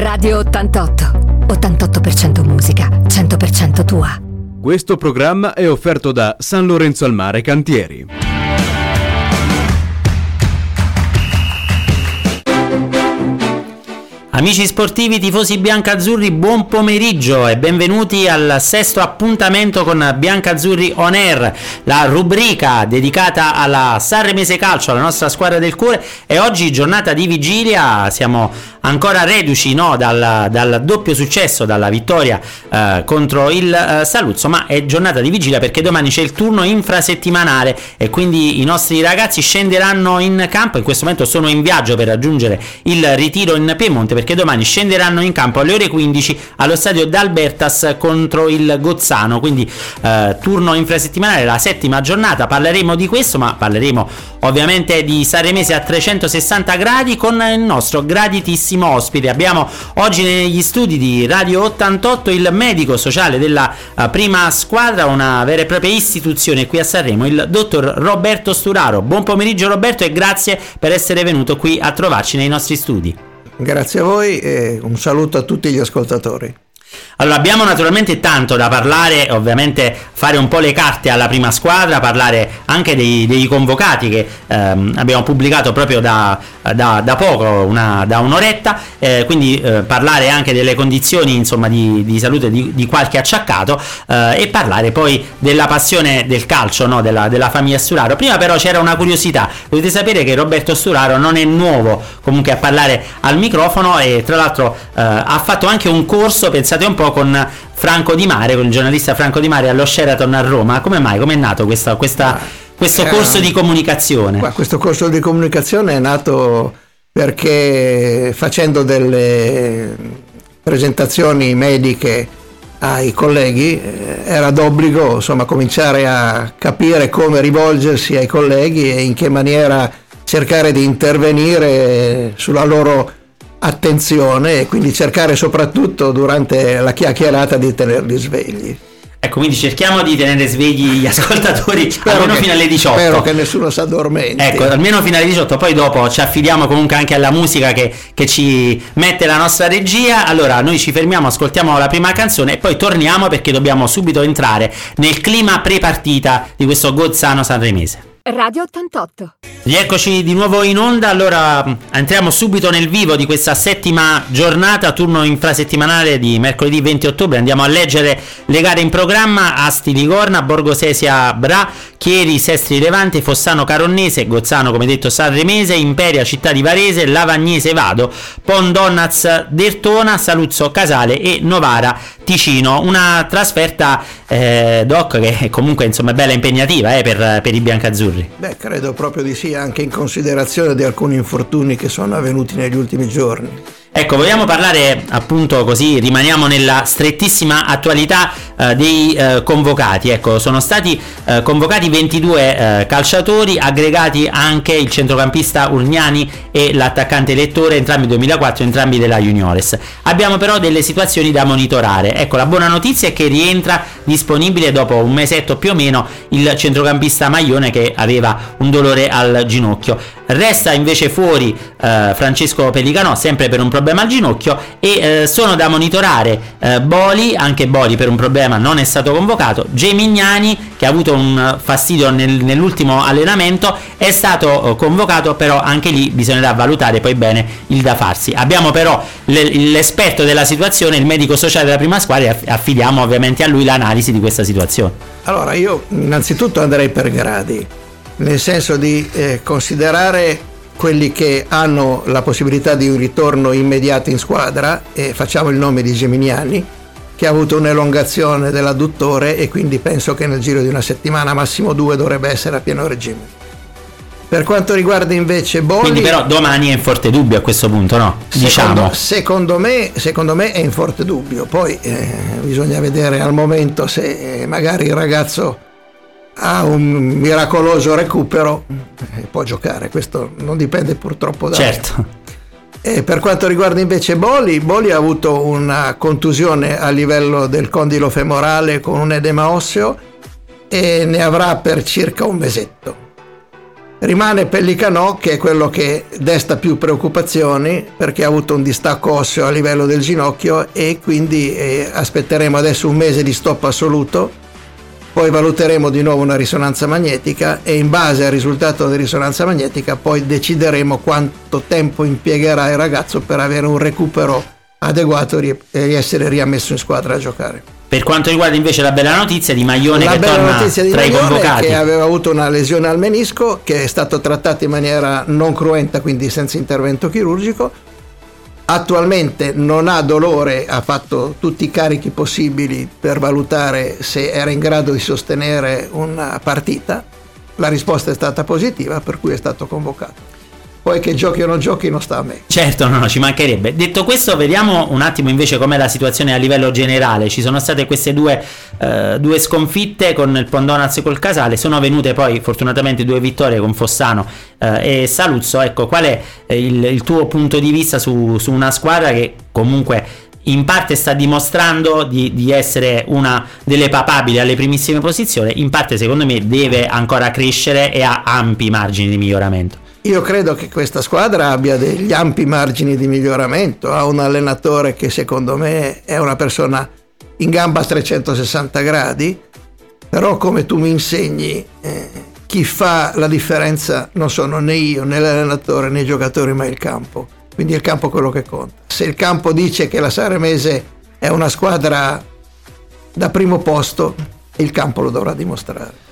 Radio 88. 88% musica, 100% tua. Questo programma è offerto da San Lorenzo al Mare Cantieri. Amici sportivi, tifosi biancazzurri, buon pomeriggio e benvenuti al sesto appuntamento con Biancazzurri On Air, la rubrica dedicata alla Sanremese Calcio, alla nostra squadra del cuore. E oggi giornata di vigilia, siamo ancora reduci no, dal, dal, doppio successo, dalla vittoria eh, contro il eh, Saluzzo, ma è giornata di vigilia perché domani c'è il turno infrasettimanale e quindi i nostri ragazzi scenderanno in campo. In questo momento sono in viaggio per raggiungere il ritiro in Piemonte perché domani scenderanno in campo alle ore 15 allo stadio d'Albertas contro il Gozzano. Quindi eh, turno infrasettimanale, la settima giornata. Parleremo di questo, ma parleremo ovviamente di Saremese a 360 gradi con il nostro graditissimo ospite. Abbiamo oggi negli studi di Radio 88 il medico sociale della uh, prima squadra, una vera e propria istituzione qui a Sanremo, il dottor Roberto Sturaro. Buon pomeriggio Roberto e grazie per essere venuto qui a trovarci nei nostri studi. Grazie a voi e un saluto a tutti gli ascoltatori. Allora, abbiamo naturalmente tanto da parlare, ovviamente fare un po' le carte alla prima squadra, parlare anche dei, dei convocati che ehm, abbiamo pubblicato proprio da, da, da poco, una, da un'oretta, eh, quindi eh, parlare anche delle condizioni insomma, di, di salute di, di, qualche acciaccato eh, e parlare poi della passione del calcio no? della, della, famiglia Sturaro. Prima però c'era una curiosità, dovete sapere che Roberto Sturaro non è nuovo comunque a parlare al microfono e tra l'altro eh, ha fatto anche un corso, pensate un po' con Franco Di Mare, con il giornalista Franco Di Mare allo Sheraton a Roma. Come mai? Come è nato questa, questa, questo eh, corso di comunicazione? questo corso di comunicazione è nato perché facendo delle presentazioni mediche ai colleghi eh, era d'obbligo insomma, cominciare a capire come rivolgersi ai colleghi e in che maniera cercare di intervenire sulla loro attenzione e quindi cercare soprattutto durante la chiacchierata di tenerli svegli. Ecco, quindi cerchiamo di tenere svegli gli ascoltatori almeno che, fino alle 18. Spero che nessuno si addormenti. Ecco, almeno fino alle 18, poi dopo ci affidiamo comunque anche alla musica che, che, ci mette la nostra regia. Allora, noi ci fermiamo, ascoltiamo la prima canzone e poi torniamo perché dobbiamo subito entrare nel clima pre-partita di questo Gozzano Sanremese. Radio 88. Rieccoci di nuovo in onda, allora entriamo subito nel vivo di questa settima giornata, turno infrasettimanale di mercoledì 20 ottobre, andiamo a leggere le gare in programma, Asti Ligorna, Borgosesia Bra, Chieri, Sestri Levante, Fossano Caronnese, Gozzano come detto Sanremese, Imperia Città di Varese, Lavagnese Vado, Pondonnaz Dertona, Saluzzo Casale e Novara Ticino, una trasferta eh, doc che comunque insomma è bella impegnativa eh, per, per i biancazzurri. Azzurri? Beh, credo proprio di sì, anche in considerazione di alcuni infortuni che sono avvenuti negli ultimi giorni. Ecco, vogliamo parlare appunto così, rimaniamo nella strettissima attualità eh, dei eh, convocati. Ecco, sono stati eh, convocati 22 eh, calciatori, aggregati anche il centrocampista Urgnani e l'attaccante Lettore, entrambi 2004, entrambi della Juniores. Abbiamo però delle situazioni da monitorare. Ecco, la buona notizia è che rientra disponibile dopo un mesetto più o meno il centrocampista Maglione che aveva un dolore al ginocchio. Resta invece fuori eh, Francesco Pellicano, sempre per un problema al ginocchio, e eh, sono da monitorare eh, Boli, anche Boli per un problema non è stato convocato, Gemignani che ha avuto un fastidio nel, nell'ultimo allenamento, è stato eh, convocato, però anche lì bisognerà valutare poi bene il da farsi. Abbiamo però l'esperto della situazione, il medico sociale della prima squadra, e affidiamo ovviamente a lui l'analisi di questa situazione. Allora io innanzitutto andrei per gradi nel senso di eh, considerare quelli che hanno la possibilità di un ritorno immediato in squadra, e facciamo il nome di Geminiani, che ha avuto un'elongazione dell'adduttore e quindi penso che nel giro di una settimana, massimo due, dovrebbe essere a pieno regime. Per quanto riguarda invece Boli... Quindi però domani è in forte dubbio a questo punto, no? Diciamo. Secondo, secondo, me, secondo me, è in forte dubbio, poi eh, bisogna vedere al momento se magari il ragazzo ha un miracoloso recupero e può giocare, questo non dipende purtroppo da certo. E per quanto riguarda invece Boli, Boli ha avuto una contusione a livello del condilo femorale con un edema osseo e ne avrà per circa un mesetto. Rimane Pellicanò che è quello che desta più preoccupazioni perché ha avuto un distacco osseo a livello del ginocchio e quindi eh, aspetteremo adesso un mese di stop assoluto, poi valuteremo di nuovo una risonanza magnetica e in base al risultato della risonanza magnetica poi decideremo quanto tempo impiegherà il ragazzo per avere un recupero adeguato e essere riammesso in squadra a giocare. Per quanto riguarda invece la bella notizia di Maglione la che torna notizia di tra Maglione i convocati. che aveva avuto una lesione al menisco che è stato trattato in maniera non cruenta, quindi senza intervento chirurgico. Attualmente non ha dolore, ha fatto tutti i carichi possibili per valutare se era in grado di sostenere una partita. La risposta è stata positiva, per cui è stato convocato poi che giochi o non giochi non sta a me. Certo, no, no, ci mancherebbe. Detto questo, vediamo un attimo invece com'è la situazione a livello generale. Ci sono state queste due, eh, due sconfitte con il Pondonaz e col Casale, sono venute poi fortunatamente due vittorie con Fossano eh, e Saluzzo. Ecco, qual è il, il tuo punto di vista su, su una squadra che comunque in parte sta dimostrando di, di, essere una delle papabili alle primissime posizioni, in parte secondo me deve ancora crescere e ha ampi margini di miglioramento. Io credo che questa squadra abbia degli ampi margini di miglioramento, ha un allenatore che secondo me è una persona in gamba a 360 gradi, però come tu mi insegni, eh, chi fa la differenza non sono né io né l'allenatore né i giocatori, ma il campo. Quindi è il campo quello che conta. Se il campo dice che la Saremese è una squadra da primo posto, il campo lo dovrà dimostrare.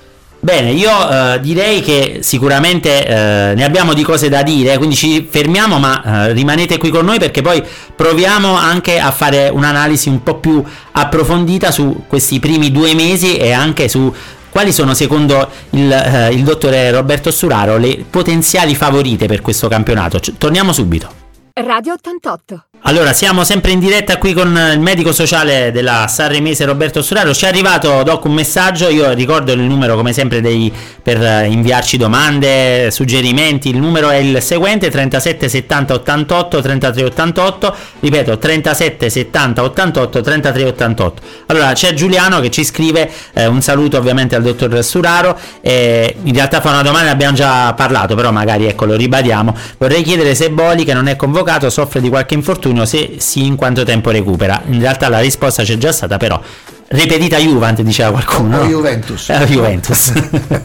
Bene, io eh, direi che sicuramente eh, ne abbiamo di cose da dire, quindi ci fermiamo, ma eh, rimanete qui con noi perché poi proviamo anche a fare un'analisi un po' più approfondita su questi primi due mesi e anche su quali sono secondo il, eh, il dottore Roberto Suraro le potenziali favorite per questo campionato. C- torniamo subito. Radio 88. Allora, siamo sempre in diretta qui con il medico sociale della Sanremese Roberto Suraro. Ci è arrivato doc un messaggio, io ricordo il numero come sempre dei, per inviarci domande, suggerimenti. Il numero è il seguente 37 70 88 33 88. Ripeto 37 70 88 33 88. Allora, c'è Giuliano che ci scrive eh, un saluto ovviamente al dottor Suraro. Eh, in realtà fa una domanda, abbiamo già parlato, però magari ecco lo ribadiamo. Vorrei chiedere se Boli che non è convocato soffre di qualche infortunio, se sì in quanto tempo recupera. In realtà la risposta c'è già stata, però ripetita Juventus diceva qualcuno. No? Juventus. Eh, Juventus.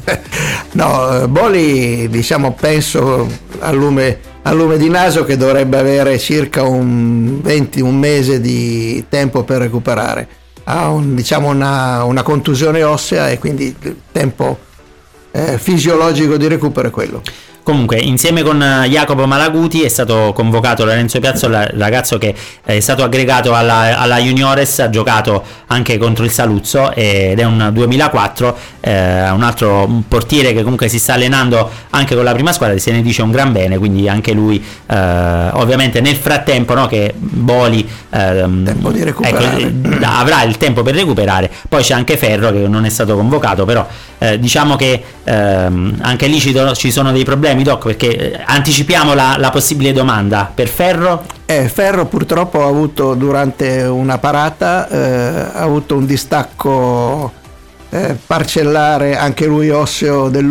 no, Boli diciamo penso al lume, al lume, di naso che dovrebbe avere circa un 20, un mese di tempo per recuperare. Ha un, diciamo una, una, contusione ossea e quindi il tempo eh, fisiologico di recupero è quello. Comunque, insieme con eh, Jacopo Malaguti è stato convocato Lorenzo Piazzolla, ragazzo che è stato aggregato alla, alla Juniores, ha giocato anche contro il Saluzzo ed è un 2004, eh, un altro portiere che comunque si sta allenando anche con la prima squadra, se ne dice un gran bene, quindi anche lui eh, ovviamente nel frattempo no, che Boli ehm, ecco, avrà il tempo per recuperare, poi c'è anche Ferro che non è stato convocato, però eh, diciamo che ehm, anche lì ci, do, ci sono dei problemi Doc, perché eh, anticipiamo la, la possibile domanda. Per Ferro? Eh, Ferro purtroppo ha avuto durante una parata eh, ha avuto un distacco eh, parcellare anche lui osseo del,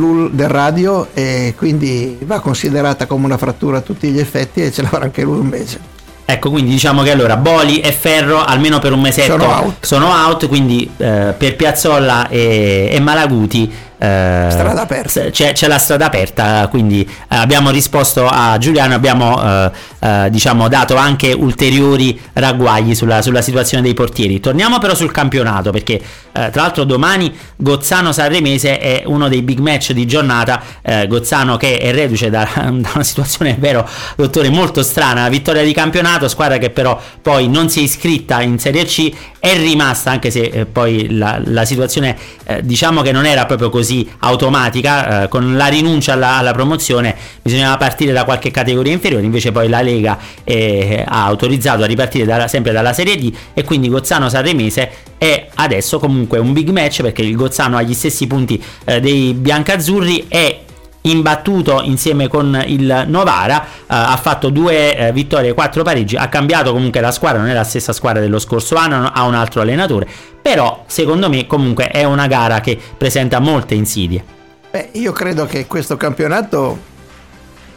radio e quindi va considerata come una frattura a tutti gli effetti e ce l'avrà anche lui un mese. Ecco, quindi diciamo che allora Boli e Ferro almeno per un mesetto sono out, sono out quindi eh, per Piazzolla e, e Malaguti eh, strada aperta. C'è, c'è, la strada aperta, quindi eh, abbiamo risposto a Giuliano, abbiamo eh, eh, diciamo, dato anche ulteriori ragguagli sulla, sulla, situazione dei portieri. Torniamo però sul campionato, perché eh, tra l'altro domani Gozzano-Sanremese è uno dei big match di giornata. Gozzano che è reduce da, da, una situazione, è vero, dottore, molto strana, la vittoria di campionato, squadra che però poi non si è iscritta in Serie C, è rimasta, anche se poi la, la situazione diciamo che non era proprio così così automatica, eh, con la rinuncia alla, alla, promozione bisognava partire da qualche categoria inferiore, invece poi la Lega eh, ha autorizzato a ripartire dalla, sempre dalla Serie D e quindi Gozzano Sanremese è adesso comunque un big match perché il Gozzano ha gli stessi punti eh, dei biancazzurri e imbattuto insieme con il Novara, eh, ha fatto due eh, vittorie e quattro pareggi, ha cambiato comunque la squadra, non è la stessa squadra dello scorso anno, ha un altro allenatore, però secondo me comunque è una gara che presenta molte insidie. Beh, io credo che questo campionato,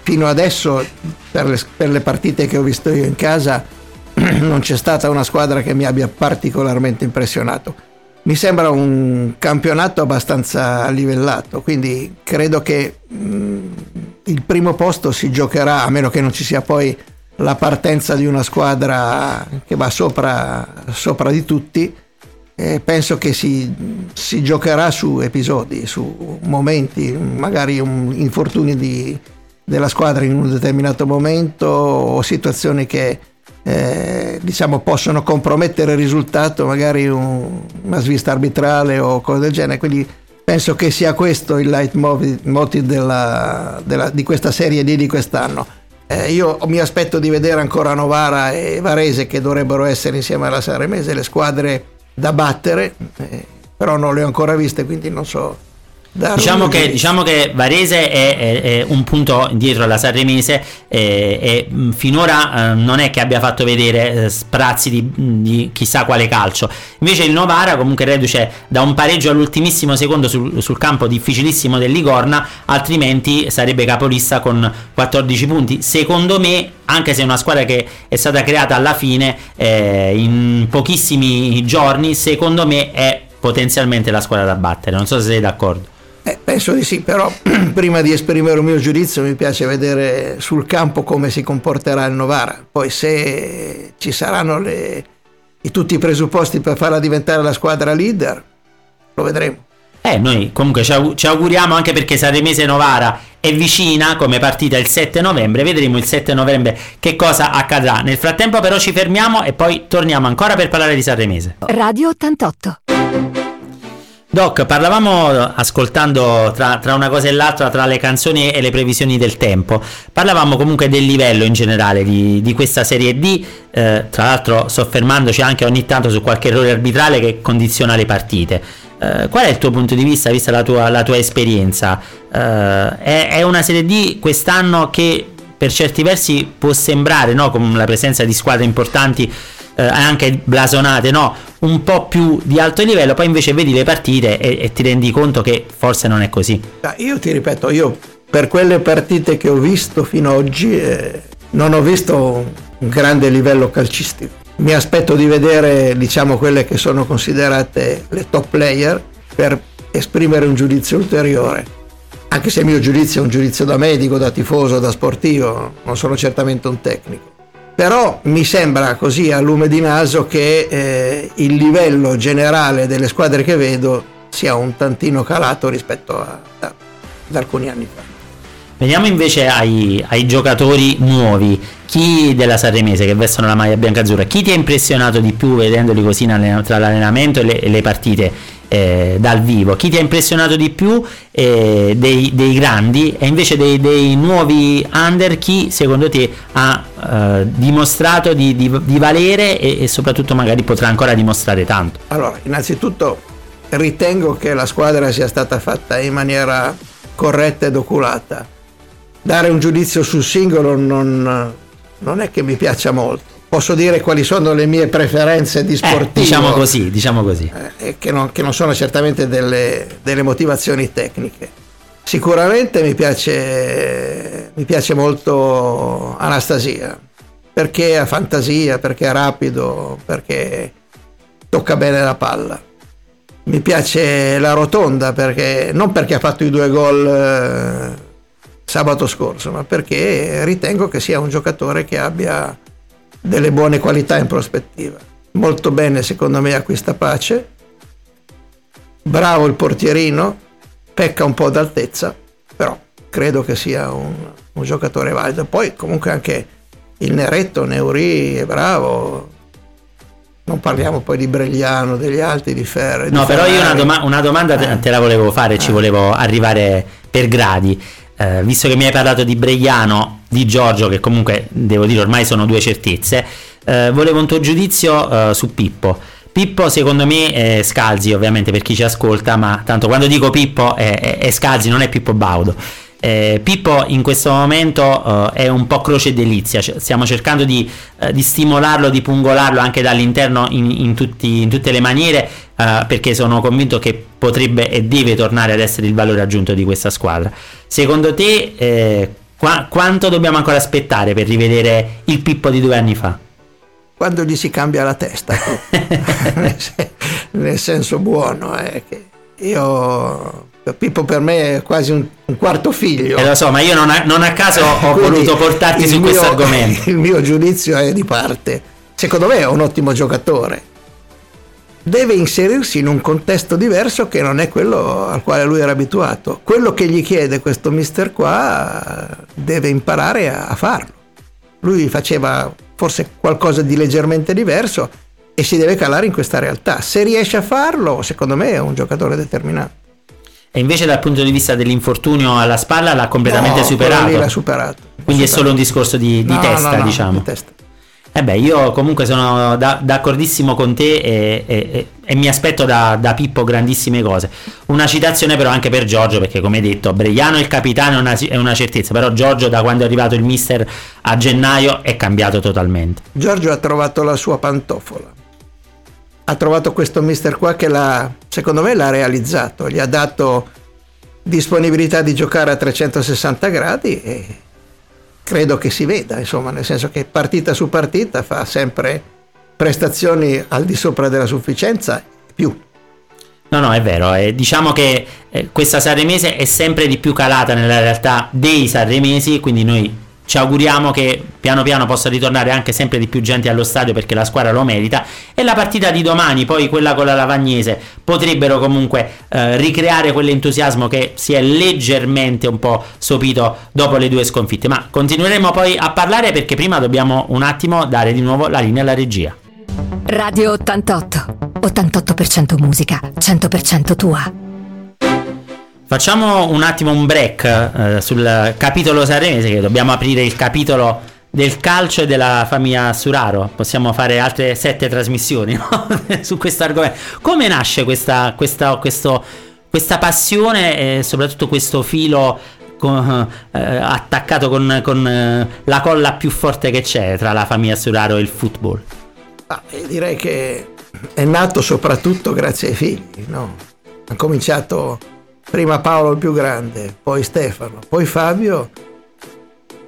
fino adesso, per le, per le partite che ho visto io in casa, non c'è stata una squadra che mi abbia particolarmente impressionato. Mi sembra un campionato abbastanza livellato, quindi credo che mh, mm, il primo posto si giocherà, a meno che non ci sia poi la partenza di una squadra che va sopra, sopra di tutti. Eh, penso che si, si, giocherà su episodi, su momenti, magari un, infortuni di, della squadra in un determinato momento o situazioni che eh, diciamo possono compromettere il risultato, magari un, una svista arbitrale o cose del genere. Quindi penso che sia questo il leitmotiv della, della, di questa serie D di quest'anno. Eh, io mi aspetto di vedere ancora Novara e Varese che dovrebbero essere insieme alla Sanremese le squadre da battere, eh, però non le ho ancora viste, quindi non so Diciamo che, diciamo che, Varese è, è, è, un punto indietro alla Sanremese e, e finora eh, non è che abbia fatto vedere eh, sprazzi di, di, chissà quale calcio. Invece il Novara comunque reduce da un pareggio all'ultimissimo secondo sul, sul campo difficilissimo del Ligorna, altrimenti sarebbe capolista con 14 punti. Secondo me, anche se è una squadra che è stata creata alla fine, eh, in pochissimi giorni, secondo me è potenzialmente la squadra da battere. Non so se sei d'accordo. Eh, penso di sì, però prima di esprimere un mio giudizio mi piace vedere sul campo come si comporterà il Novara. Poi se ci saranno le, i, tutti i presupposti per farla diventare la squadra leader, lo vedremo. Eh, noi comunque ci, aug- ci auguriamo anche perché Saremese Novara è vicina come partita il 7 novembre, vedremo il 7 novembre che cosa accadrà. Nel frattempo però ci fermiamo e poi torniamo ancora per parlare di Sanremese. Radio 88. Doc, parlavamo ascoltando tra, tra, una cosa e l'altra, tra le canzoni e le previsioni del tempo, parlavamo comunque del livello in generale di, di questa Serie D, eh, tra l'altro soffermandoci anche ogni tanto su qualche errore arbitrale che condiziona le partite. Eh, qual è il tuo punto di vista, vista la tua, la tua esperienza? Eh, è, è, una Serie D quest'anno che per certi versi può sembrare, no, con la presenza di squadre importanti, eh, anche blasonate, no? un po' più di alto livello, poi invece vedi le partite e, e ti rendi conto che forse non è così. Io ti ripeto, io per quelle partite che ho visto fino ad oggi eh, non ho visto un grande livello calcistico. Mi aspetto di vedere diciamo quelle che sono considerate le top player per esprimere un giudizio ulteriore. Anche se il mio giudizio è un giudizio da medico, da tifoso, da sportivo, non sono certamente un tecnico però mi sembra così a lume di naso che eh, il livello generale delle squadre che vedo sia un tantino calato rispetto a, a, ad alcuni anni fa. Veniamo invece ai, ai, giocatori nuovi, chi della Sanremese che vestono la maglia bianca-azzurra, chi ti ha impressionato di più vedendoli così tra l'allenamento e le, e le partite? Eh, dal vivo. Chi ti ha impressionato di più eh, dei, dei, grandi e invece dei, dei, nuovi under, chi secondo te ha eh, dimostrato di, di, di valere e, e, soprattutto magari potrà ancora dimostrare tanto? Allora, innanzitutto ritengo che la squadra sia stata fatta in maniera corretta ed oculata. Dare un giudizio sul singolo non, non è che mi piaccia molto posso dire quali sono le mie preferenze di sportivo. Eh, diciamo così, diciamo così. Eh, che, non, che, non, sono certamente delle, delle, motivazioni tecniche. Sicuramente mi piace, mi piace molto Anastasia, perché ha fantasia, perché è rapido, perché tocca bene la palla. Mi piace la rotonda perché non perché ha fatto i due gol eh, sabato scorso, ma perché ritengo che sia un giocatore che abbia delle buone qualità in prospettiva. Molto bene secondo me acquista pace, bravo il portierino, pecca un po' d'altezza, però credo che sia un, un giocatore valido. Poi comunque anche il Neretto, Neuri è bravo, non parliamo poi di Bregliano, degli altri, di Ferre. No, di però io una, doma- una domanda te-, te la volevo fare, eh. ci volevo arrivare per gradi. Eh, visto che mi hai parlato di Bregliano, di Giorgio, che comunque devo dire ormai sono due certezze, eh, volevo un tuo giudizio eh, su Pippo. Pippo secondo me è Scalzi ovviamente per chi ci ascolta, ma tanto quando dico Pippo è, è, è Scalzi, non è Pippo Baudo. Eh, Pippo in questo momento eh, è un po' croce e delizia, C- stiamo cercando di, eh, di, stimolarlo, di pungolarlo anche dall'interno in, in, tutti, in tutte le maniere eh, perché sono convinto che potrebbe e deve tornare ad essere il valore aggiunto di questa squadra. Secondo te eh, qua- quanto dobbiamo ancora aspettare per rivedere il Pippo di due anni fa? Quando gli si cambia la testa, nel senso buono, eh, io Pippo per me è quasi un, un quarto figlio. Eh, lo so, ma io non a, non a caso ho voluto portarti su questo argomento. Il mio giudizio è di parte. Secondo me è un ottimo giocatore. Deve inserirsi in un contesto diverso che non è quello al quale lui era abituato. Quello che gli chiede questo mister qua deve imparare a, a farlo. Lui faceva forse qualcosa di leggermente diverso e si deve calare in questa realtà. Se riesce a farlo, secondo me è un giocatore determinato. E invece dal punto di vista dell'infortunio alla spalla l'ha completamente no, superato. l'ha superato. Quindi superato. è solo un discorso di, di no, testa, no, diciamo. Di testa. Eh beh, io comunque sono da, d'accordissimo con te e, e, e mi aspetto da, da, Pippo grandissime cose. Una citazione però anche per Giorgio, perché come detto, Bregliano il capitano è una, è una certezza, però Giorgio da quando è arrivato il mister a gennaio è cambiato totalmente. Giorgio ha trovato la sua pantofola. Ha trovato questo mister qua che l'ha, secondo me l'ha realizzato, gli ha dato disponibilità di giocare a 360 gradi e credo che si veda, insomma, nel senso che partita su partita fa sempre prestazioni al di sopra della sufficienza più. No, no, è vero. Eh, diciamo che eh, questa Sanremese è sempre di più calata nella realtà dei Sanremesi, quindi noi ci auguriamo che piano piano possa ritornare anche sempre di più gente allo stadio perché la squadra lo merita. E la partita di domani poi quella con la Lavagnese potrebbero comunque eh, ricreare quell'entusiasmo che si è leggermente un po' sopito dopo le due sconfitte. Ma continueremo poi a parlare perché prima dobbiamo un attimo dare di nuovo la linea alla regia. Radio 88 88% musica 100% tua Facciamo un attimo un break eh, sul capitolo sanremese, che dobbiamo aprire il capitolo del calcio e della famiglia Suraro. Possiamo fare altre sette trasmissioni no? su questo argomento. Come nasce questa, questa, questo, questa passione e soprattutto questo filo con, eh, attaccato con, con eh, la colla più forte che c'è tra la famiglia Suraro e il football? Ah, direi che è nato soprattutto grazie ai figli. No? Ha cominciato prima Paolo il più grande, poi Stefano, poi Fabio.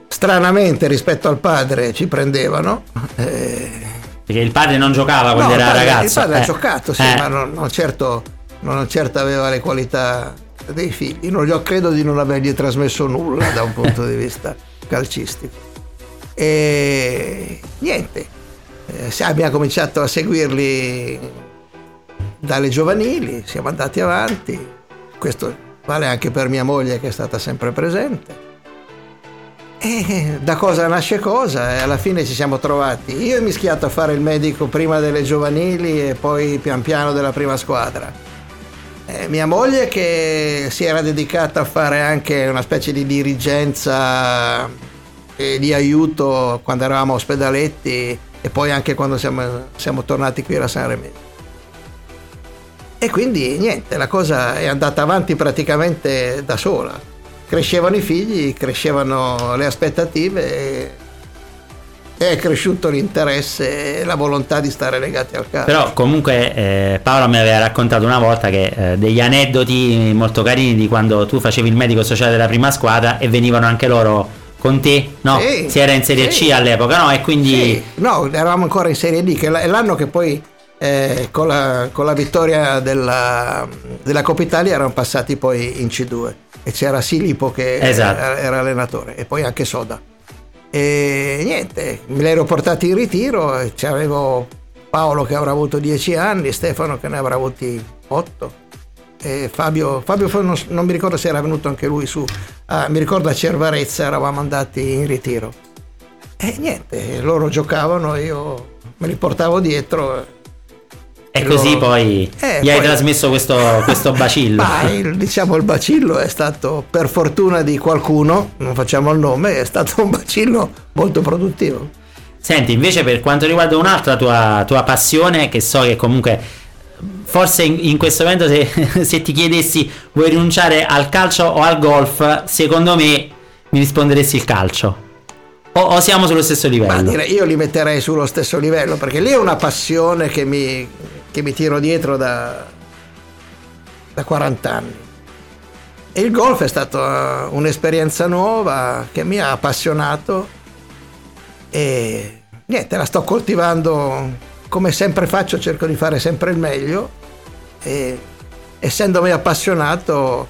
Stranamente rispetto al padre ci prendevano. Eh... Perché il padre non giocava quando no, era padre, ragazzo. Il padre eh. ha giocato, sì, eh. ma non, non, certo, non certo aveva le qualità dei figli. Non, io credo di non avergli trasmesso nulla da un punto di vista calcistico. E niente, eh, abbiamo cominciato a seguirli dalle giovanili, siamo andati avanti questo vale anche per mia moglie che è stata sempre presente. E da cosa nasce cosa e alla fine ci siamo trovati. Io ho mischiato a fare il medico prima delle giovanili e poi pian piano della prima squadra. E mia moglie che si era dedicata a fare anche una specie di dirigenza e di aiuto quando eravamo ospedaletti e poi anche quando siamo, siamo tornati qui a San Remedio. E quindi niente, la cosa è andata avanti praticamente da sola. Crescevano i figli, crescevano le aspettative e è cresciuto l'interesse e la volontà di stare legati al calcio. Però comunque eh, Paolo mi aveva raccontato una volta che eh, degli aneddoti molto carini di quando tu facevi il medico sociale della prima squadra e venivano anche loro con te, no? Sì, si era in Serie sì. C all'epoca, no? E quindi... Sì. No, eravamo ancora in Serie D, che è l'anno che poi eh, con, la, con, la, vittoria della, della, Coppa Italia erano passati poi in C2 e c'era Silipo che esatto. era, era, allenatore e poi anche Soda. E niente me li ero portati in ritiro e c'avevo Paolo che avrà avuto 10 anni Stefano che ne avrà avuti 8 e Fabio, Fabio non, non, mi ricordo se era venuto anche lui su. Ah, mi ricordo a Cervarezza eravamo andati in ritiro. E niente loro giocavano io me li portavo dietro e così poi eh, gli poi... hai trasmesso questo, questo bacillo. Ma il, diciamo il bacillo è stato, per fortuna di qualcuno, non facciamo il nome, è stato un bacillo molto produttivo. Senti, invece per quanto riguarda un'altra tua, tua passione, che so che comunque forse in, in questo momento se, se, ti chiedessi vuoi rinunciare al calcio o al golf, secondo me mi risponderesti il calcio. O, o siamo sullo stesso livello? Ma direi, io li metterei sullo stesso livello perché lì è una passione che mi, che mi tiro dietro da, da 40 anni. E il golf è stata un'esperienza nuova che mi ha appassionato e niente, la sto coltivando come sempre faccio, cerco di fare sempre il meglio e essendomi appassionato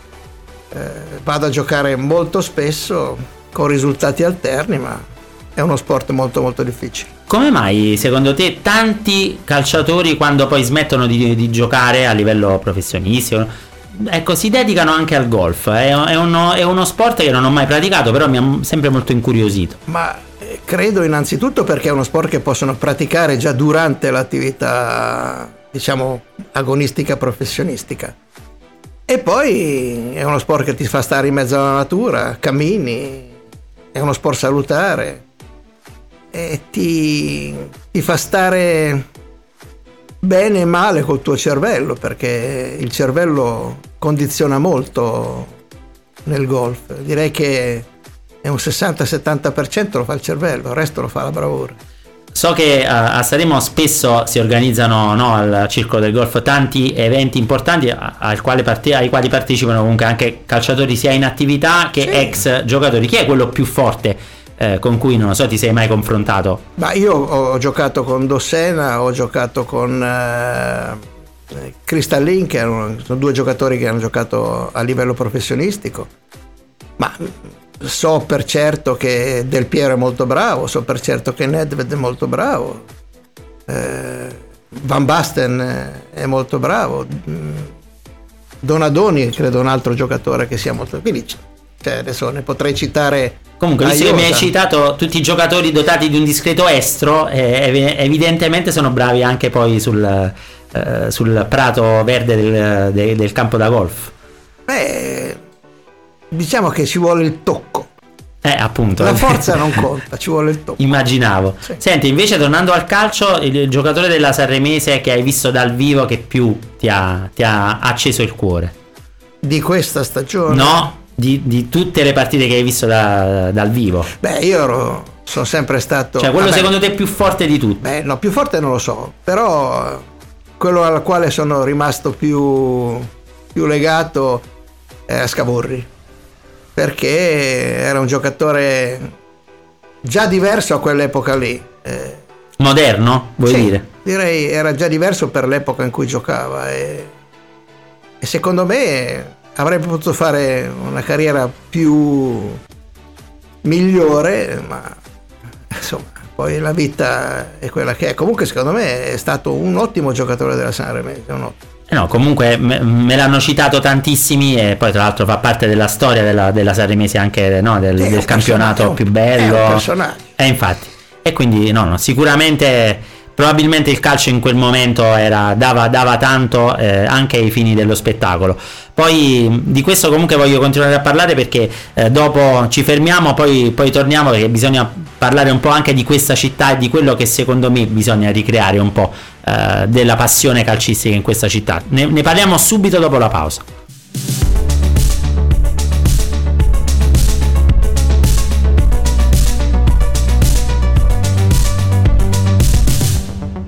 eh, vado a giocare molto spesso con risultati alterni, ma è uno sport molto molto difficile. Come mai secondo te tanti calciatori quando poi smettono di, di giocare a livello professionistico ecco, si dedicano anche al golf. È, è, uno, è, uno, sport che non ho mai praticato, però mi ha sempre molto incuriosito. Ma eh, credo innanzitutto perché è uno sport che possono praticare già durante l'attività, diciamo, agonistica professionistica. E poi è uno sport che ti fa stare in mezzo alla natura, cammini, è uno sport salutare e ti, ti fa stare bene e male col tuo cervello, perché il cervello condiziona molto nel golf. Direi che è un 60-70% lo fa il cervello, il resto lo fa la bravura. So che uh, a Sanremo spesso si organizzano no, al Circolo del Golf tanti eventi importanti ai quali, parte- ai quali, partecipano comunque anche calciatori sia in attività che sì. ex giocatori. Chi è quello più forte eh, con cui non so ti sei mai confrontato? Ma io ho giocato con Dossena, ho giocato con eh, Cristallin, che erano, sono due giocatori che hanno giocato a livello professionistico, ma so per certo che Del Piero è molto bravo, so per certo che Nedved è molto bravo, eh, Van Basten è molto bravo, Donadoni credo un altro giocatore che sia molto... Quindi cioè, adesso ne potrei citare Comunque, visto che mi hai citato tutti i giocatori dotati di un discreto estro, eh, evidentemente sono bravi anche poi sul, eh, sul prato verde del, de, del, campo da golf. Beh, diciamo che ci vuole il tocco. Eh, appunto. La forza non conta, ci vuole il tocco. Immaginavo. Sì. Senti, invece tornando al calcio, il giocatore della Sanremese che hai visto dal vivo che più ti ha, ti ha acceso il cuore? Di questa stagione? No, di, di, tutte le partite che hai visto da, dal vivo? Beh, io ero, sono sempre stato. Cioè, quello vabbè, secondo te più forte di tutti? Beh, no, più forte non lo so, però quello al quale sono rimasto più, più legato è Scavorri, perché era un giocatore già diverso a quell'epoca lì. Eh, Moderno, vuoi sì, dire? Direi era già diverso per l'epoca in cui giocava e, e secondo me avrei potuto fare una carriera più migliore, ma insomma, poi la vita è quella che è. Comunque, secondo me, è stato un ottimo giocatore della Sanremo. Eh no, comunque me, me, l'hanno citato tantissimi e poi tra l'altro fa parte della storia della, della Sanremese anche no, del, del campionato più bello. È un personaggio. E eh, infatti. E quindi no, no, sicuramente probabilmente il calcio in quel momento era, dava, dava, tanto eh, anche ai fini dello spettacolo. Poi di questo comunque voglio continuare a parlare perché eh, dopo ci fermiamo, poi, poi, torniamo perché bisogna parlare un po' anche di questa città e di quello che secondo me bisogna ricreare un po' eh, della passione calcistica in questa città. Ne, ne parliamo subito dopo la pausa.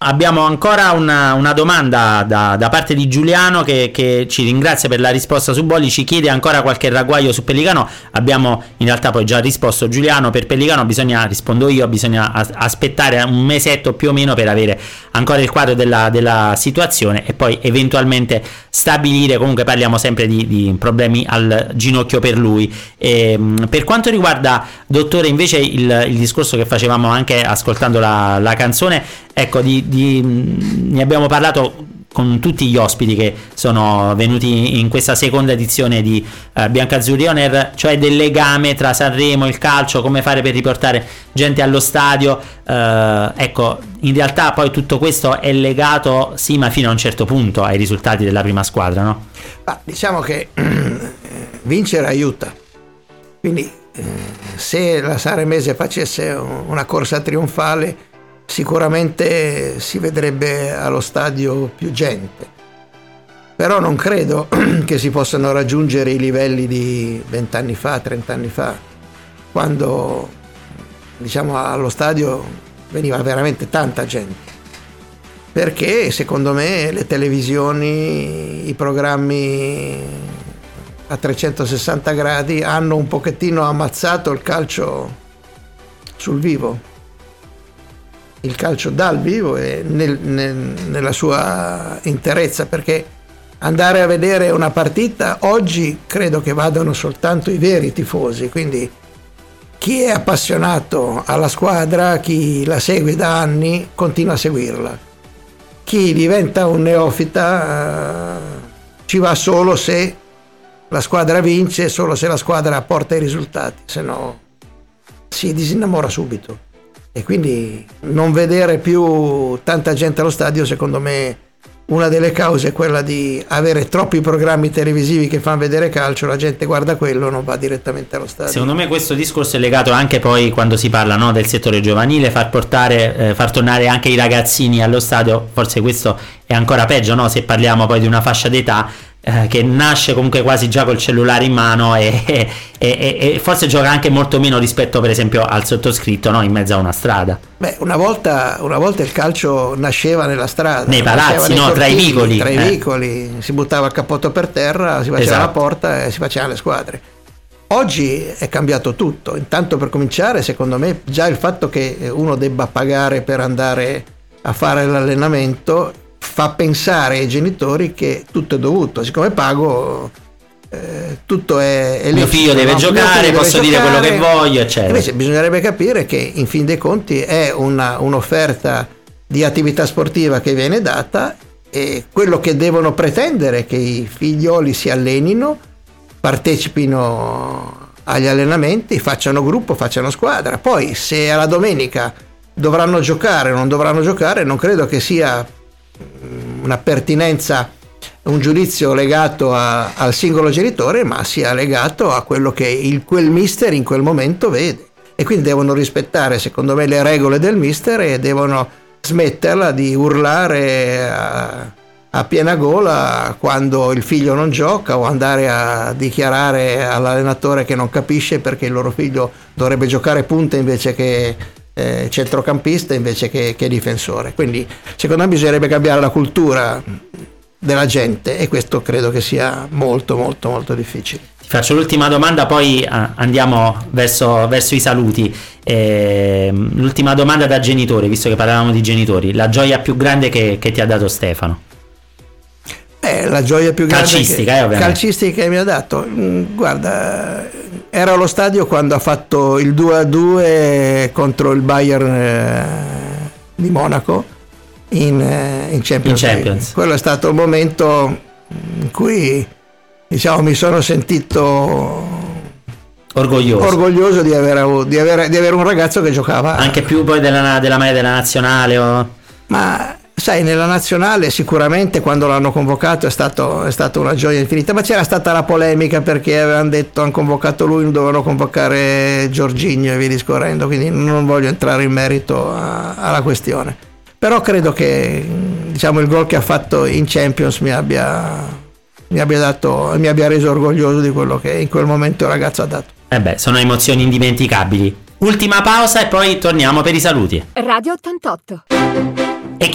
Abbiamo ancora una, una domanda da, da, parte di Giuliano che, che, ci ringrazia per la risposta su Bolli, ci chiede ancora qualche ragguaglio su Pellicano, abbiamo in realtà poi già risposto Giuliano, per Pellicano bisogna, rispondo io, bisogna aspettare un mesetto più o meno per avere ancora il quadro della, della situazione e poi eventualmente stabilire, comunque parliamo sempre di, di problemi al ginocchio per lui. E, ehm, per quanto riguarda dottore invece il, il, discorso che facevamo anche ascoltando la, la canzone, ecco di di, ne abbiamo parlato con tutti gli ospiti che sono venuti in questa seconda edizione di uh, Biancazzurri On cioè del legame tra Sanremo e il calcio, come fare per riportare gente allo stadio. Uh, ecco, in realtà poi tutto questo è legato, sì, ma fino a un certo punto ai risultati della prima squadra, no? Ah, diciamo che vincere aiuta. Quindi eh, se la Saremese facesse una corsa trionfale sicuramente si vedrebbe allo stadio più gente. Però non credo che si possano raggiungere i livelli di vent'anni fa, trent'anni fa, quando diciamo, allo stadio veniva veramente tanta gente. Perché secondo me le televisioni, i programmi a 360 gradi hanno un pochettino ammazzato il calcio sul vivo il calcio dal vivo e nel, nel, nella sua interezza perché andare a vedere una partita oggi credo che vadano soltanto i veri tifosi quindi chi è appassionato alla squadra chi la segue da anni continua a seguirla. Chi diventa un neofita eh, ci va solo se la squadra vince solo se la squadra porta i risultati se no si disinnamora subito e quindi non vedere più tanta gente allo stadio secondo me una delle cause è quella di avere troppi programmi televisivi che fanno vedere calcio, la gente guarda quello, non va direttamente allo stadio. Secondo me questo discorso è legato anche poi quando si parla no, del settore giovanile, far, portare, eh, far tornare anche i ragazzini allo stadio, forse questo è ancora peggio no? se parliamo poi di una fascia d'età eh, che nasce comunque quasi già col cellulare in mano e, e, e, e, forse gioca anche molto meno rispetto per esempio al sottoscritto no? in mezzo a una strada. Beh, una volta, una volta, il calcio nasceva nella strada, nei palazzi, no? cortili, tra i vicoli. Tra i eh. vicoli, si buttava il cappotto per terra, si faceva esatto. la porta e si facevano le squadre. Oggi è cambiato tutto, intanto per cominciare secondo me già il fatto che uno debba pagare per andare a fare l'allenamento fa pensare ai genitori che tutto è dovuto, siccome pago eh, tutto è, è mio figlio deve no? giocare, figlio posso deve dire giocare. quello che voglio, eccetera. Invece bisognerebbe capire che in fin dei conti è una, un'offerta di attività sportiva che viene data e quello che devono pretendere è che i figlioli si allenino, partecipino agli allenamenti, facciano gruppo, facciano squadra. Poi se alla domenica dovranno giocare o non dovranno giocare, non credo che sia una pertinenza, un giudizio legato a, al singolo genitore, ma sia legato a quello che il, quel mister in quel momento vede. E quindi devono rispettare, secondo me, le regole del mister e devono smetterla di urlare a, a piena gola quando il figlio non gioca o andare a dichiarare all'allenatore che non capisce perché il loro figlio dovrebbe giocare punta invece che eh, centrocampista invece che, che difensore. Quindi secondo me bisognerebbe cambiare la cultura della gente e questo credo che sia molto molto molto difficile. Ti faccio l'ultima domanda, poi ah, andiamo verso, verso i saluti. Eh, l'ultima domanda da genitore, visto che parlavamo di genitori, la gioia più grande che, che ti ha dato Stefano? Eh, la gioia più grande calcistica, che, eh, calcistica che mi ha dato. Mm, guarda, era allo stadio quando ha fatto il 2-2 contro il Bayern eh, di Monaco in, eh, in, Champions, in Champions. Quello è stato il momento in cui diciamo, mi sono sentito orgoglioso, orgoglioso di, avere, di, avere, di, avere, un ragazzo che giocava anche più poi della, della maglia della nazionale o... ma Sai, nella nazionale sicuramente quando l'hanno convocato è, stato, è stata una gioia infinita, ma c'era stata la polemica perché avevano detto hanno convocato lui, non dovevano convocare Giorginio e via discorrendo, quindi non voglio entrare in merito a, alla questione. Però credo che diciamo, il gol che ha fatto in Champions mi abbia, mi abbia, dato, mi abbia reso orgoglioso di quello che in quel momento il ragazzo ha dato. Eh beh, sono emozioni indimenticabili. Ultima pausa e poi torniamo per i saluti. Radio 88.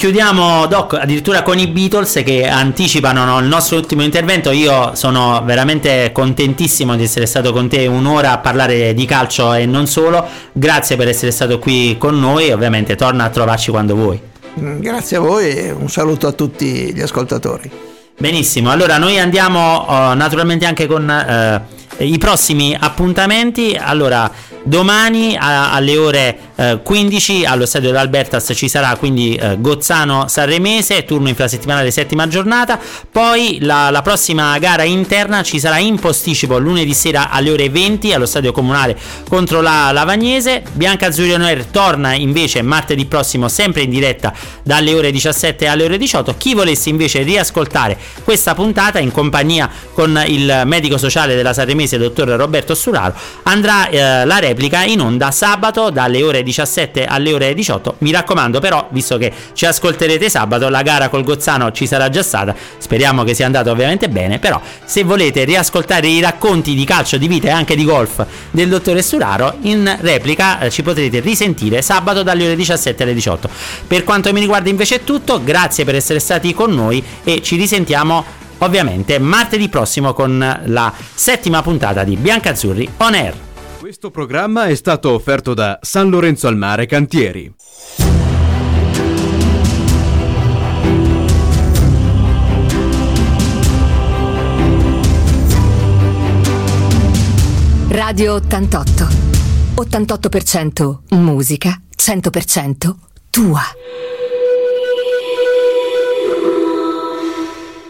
Chiudiamo, Doc, addirittura con i Beatles che anticipano no, il nostro ultimo intervento. Io sono veramente contentissimo di essere stato con te un'ora a parlare di calcio e non solo. Grazie per essere stato qui con noi ovviamente torna a trovarci quando vuoi. Mm, grazie a voi e un saluto a tutti gli ascoltatori. Benissimo, allora noi andiamo uh, naturalmente anche con uh, i prossimi appuntamenti. Allora, domani a, alle ore eh, 15 allo stadio dell'Albertas ci sarà quindi eh, Gozzano Sanremese, turno infrasettimanale settima giornata, poi la, la, prossima gara interna ci sarà in posticipo lunedì sera alle ore 20 allo stadio comunale contro la Lavagnese, Bianca Azzurri Air torna invece martedì prossimo sempre in diretta dalle ore 17 alle ore 18, chi volesse invece riascoltare questa puntata in compagnia con il medico sociale della Sanremese dottor Roberto Suraro andrà eh, la replica in onda sabato dalle ore 17 alle ore 18 mi raccomando però visto che ci ascolterete sabato la gara col Gozzano ci sarà già stata. Speriamo che sia andata ovviamente bene però se volete riascoltare i racconti di calcio di vita e anche di golf del dottore Suraro in replica eh, ci potrete risentire sabato dalle ore 17 alle 18 per quanto mi riguarda invece è tutto grazie per essere stati con noi e ci risentiamo ovviamente martedì prossimo con la settima puntata di Biancazzurri On Air. Questo programma è stato offerto da San Lorenzo al Mare Cantieri. Radio 88. 88% musica, 100% tua.